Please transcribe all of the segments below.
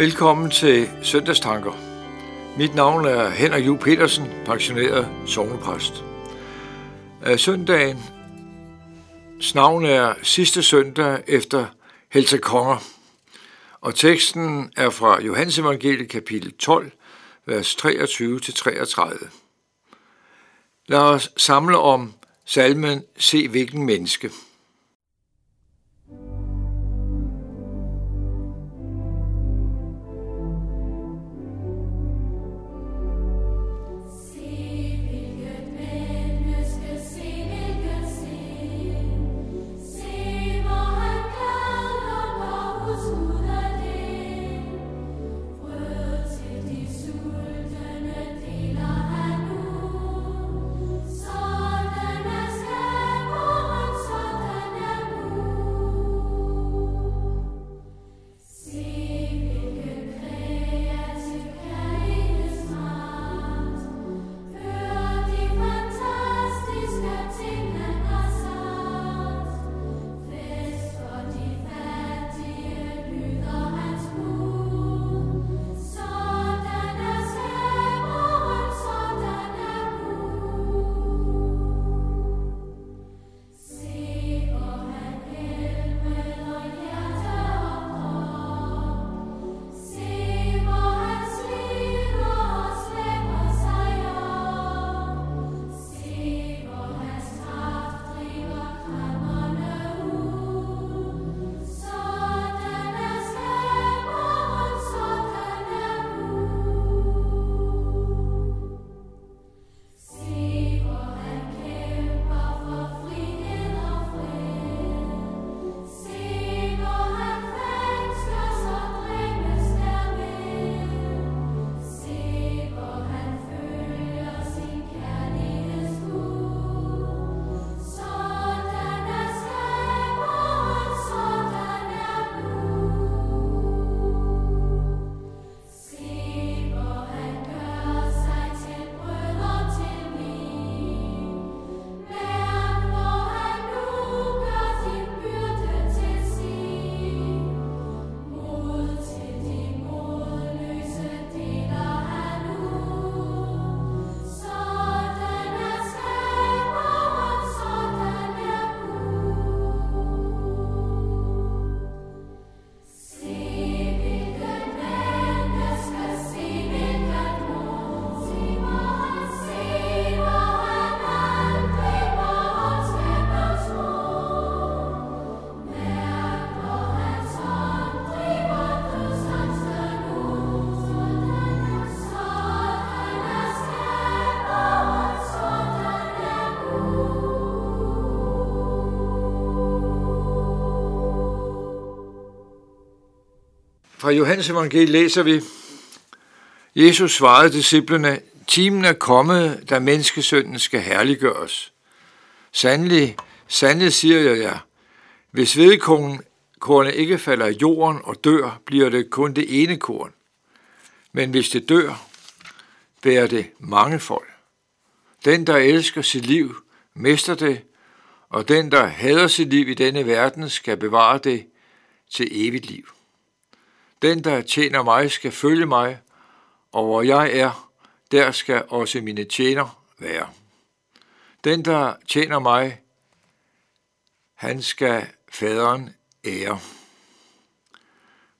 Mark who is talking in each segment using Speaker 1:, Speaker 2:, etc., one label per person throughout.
Speaker 1: Velkommen til Søndagstanker. Mit navn er Henrik Ju Petersen, pensioneret sovnepræst. Øh, søndagen navn er sidste søndag efter Helse Konger, og teksten er fra Johannes Evangeliet kapitel 12, vers 23-33. Lad os samle om salmen Se hvilken menneske. Fra Johannes evangelie læser vi, Jesus svarede disciplene, timen er kommet, da menneskesønnen skal herliggøres. Sandelig, sandelig siger jeg jer, hvis vedkornet ikke falder i jorden og dør, bliver det kun det ene korn. Men hvis det dør, bærer det mange folk. Den, der elsker sit liv, mister det, og den, der hader sit liv i denne verden, skal bevare det til evigt liv. Den, der tjener mig, skal følge mig, og hvor jeg er, der skal også mine tjener være. Den, der tjener mig, han skal faderen ære.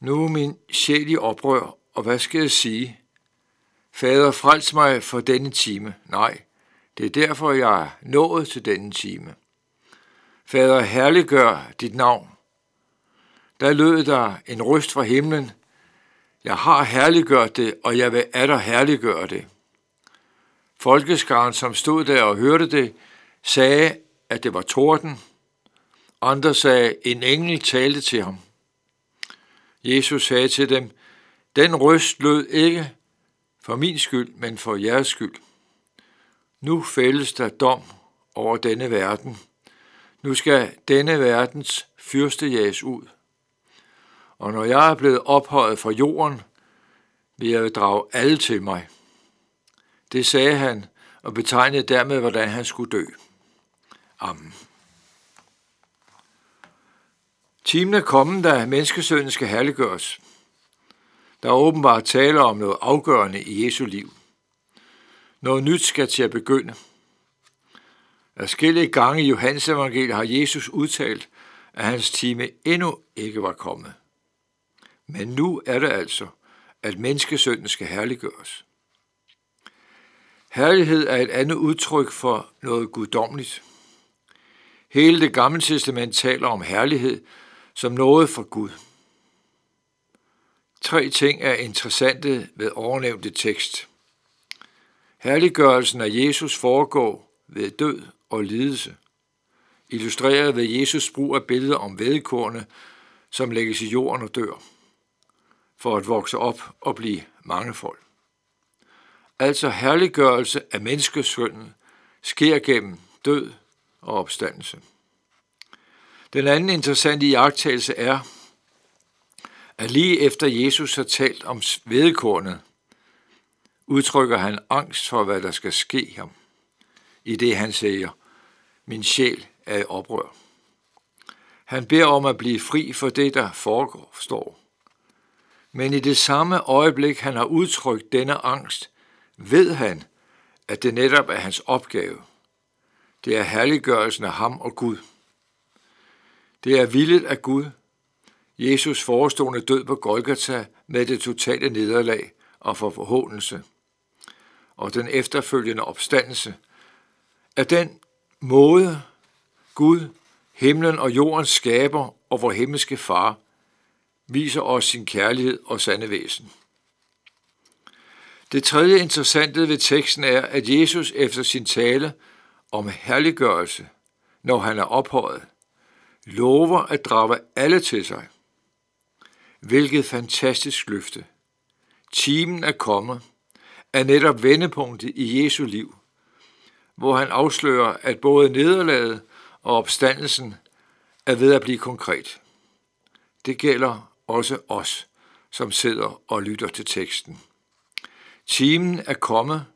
Speaker 1: Nu er min sjæl i oprør, og hvad skal jeg sige? Fader, frels mig for denne time. Nej, det er derfor, jeg er nået til denne time. Fader, herliggør dit navn. Der lød der en røst fra himlen. Jeg har herliggjort det, og jeg vil atter herliggøre det. Folkeskaren, som stod der og hørte det, sagde, at det var torden. Andre sagde, en engel talte til ham. Jesus sagde til dem, den røst lød ikke for min skyld, men for jeres skyld. Nu fældes der dom over denne verden. Nu skal denne verdens fyrste jages ud og når jeg er blevet ophøjet fra jorden, vil jeg drage alle til mig. Det sagde han, og betegnede dermed, hvordan han skulle dø. Amen. Timen er kommet, da menneskesønnen skal herliggøres.
Speaker 2: Der er åbenbart tale om noget afgørende i Jesu liv. Noget nyt skal til at begynde. Afskillige gange i Johannes evangeliet har Jesus udtalt, at hans time endnu ikke var kommet. Men nu er det altså, at menneskesønnen skal herliggøres. Herlighed er et andet udtryk for noget guddommeligt. Hele det gamle testament taler om herlighed som noget fra Gud. Tre ting er interessante ved overnævnte tekst. Herliggørelsen af Jesus foregår ved død og lidelse, illustreret ved Jesus brug af billeder om vedkornet, som lægges i jorden og dør, for at vokse op og blive mangefold. Altså herliggørelse af menneskesønnen sker gennem død og opstandelse. Den anden interessante iagttagelse er, at lige efter Jesus har talt om vedkornet, udtrykker han angst for, hvad der skal ske ham, i det han siger, min sjæl er i oprør. Han beder om at blive fri for det, der foregår. Men i det samme øjeblik, han har udtrykt denne angst, ved han, at det netop er hans opgave. Det er herliggørelsen af ham og Gud. Det er villet af Gud. Jesus forestående død på Golgata med det totale nederlag og for forhåndelse. Og den efterfølgende opstandelse er den måde, Gud, himlen og jordens skaber og vor himmelske far, viser os sin kærlighed og sande væsen. Det tredje interessante ved teksten er, at Jesus efter sin tale om herliggørelse, når han er ophøjet, lover at drage alle til sig. Hvilket fantastisk løfte. Timen er kommet, er netop vendepunktet i Jesu liv, hvor han afslører, at både nederlaget og opstandelsen er ved at blive konkret. Det gælder også os, som sidder og lytter til teksten. Timen er kommet,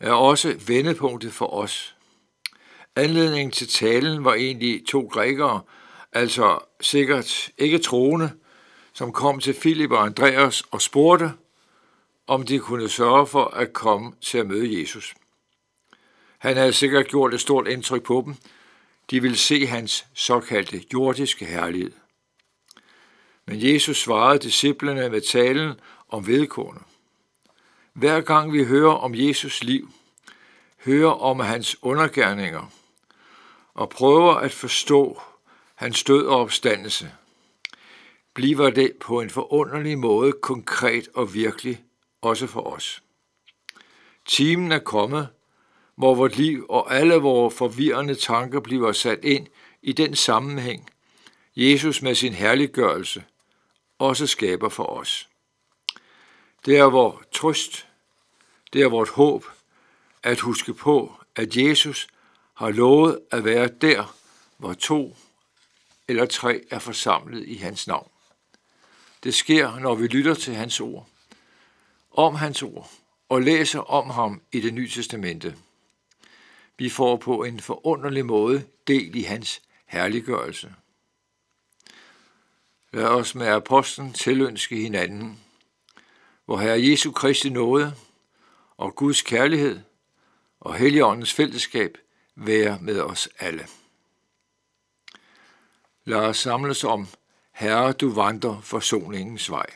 Speaker 2: er også vendepunktet for os. Anledningen til talen var egentlig to grækere, altså sikkert ikke troende, som kom til Filip og Andreas og spurgte, om de kunne sørge for at komme til at møde Jesus. Han havde sikkert gjort et stort indtryk på dem. De ville se hans såkaldte jordiske herlighed. Men Jesus svarede disciplene med talen om vedkårene. Hver gang vi hører om Jesus liv, hører om hans undergærninger og prøver at forstå hans død og opstandelse, bliver det på en forunderlig måde konkret og virkelig også for os. Timen er kommet, hvor vort liv og alle vores forvirrende tanker bliver sat ind i den sammenhæng, Jesus med sin herliggørelse også skaber for os. Det er vores trøst, det er vores håb at huske på, at Jesus har lovet at være der, hvor to eller tre er forsamlet i hans navn. Det sker, når vi lytter til hans ord, om hans ord og læser om ham i det nye testamente. Vi får på en forunderlig måde del i hans herliggørelse. Lad os med apostlen tilønske hinanden, hvor Herre Jesu Kristi nåde og Guds kærlighed og Helligåndens fællesskab være med os alle. Lad os samles om, Herre, du vandrer forsoningens vej.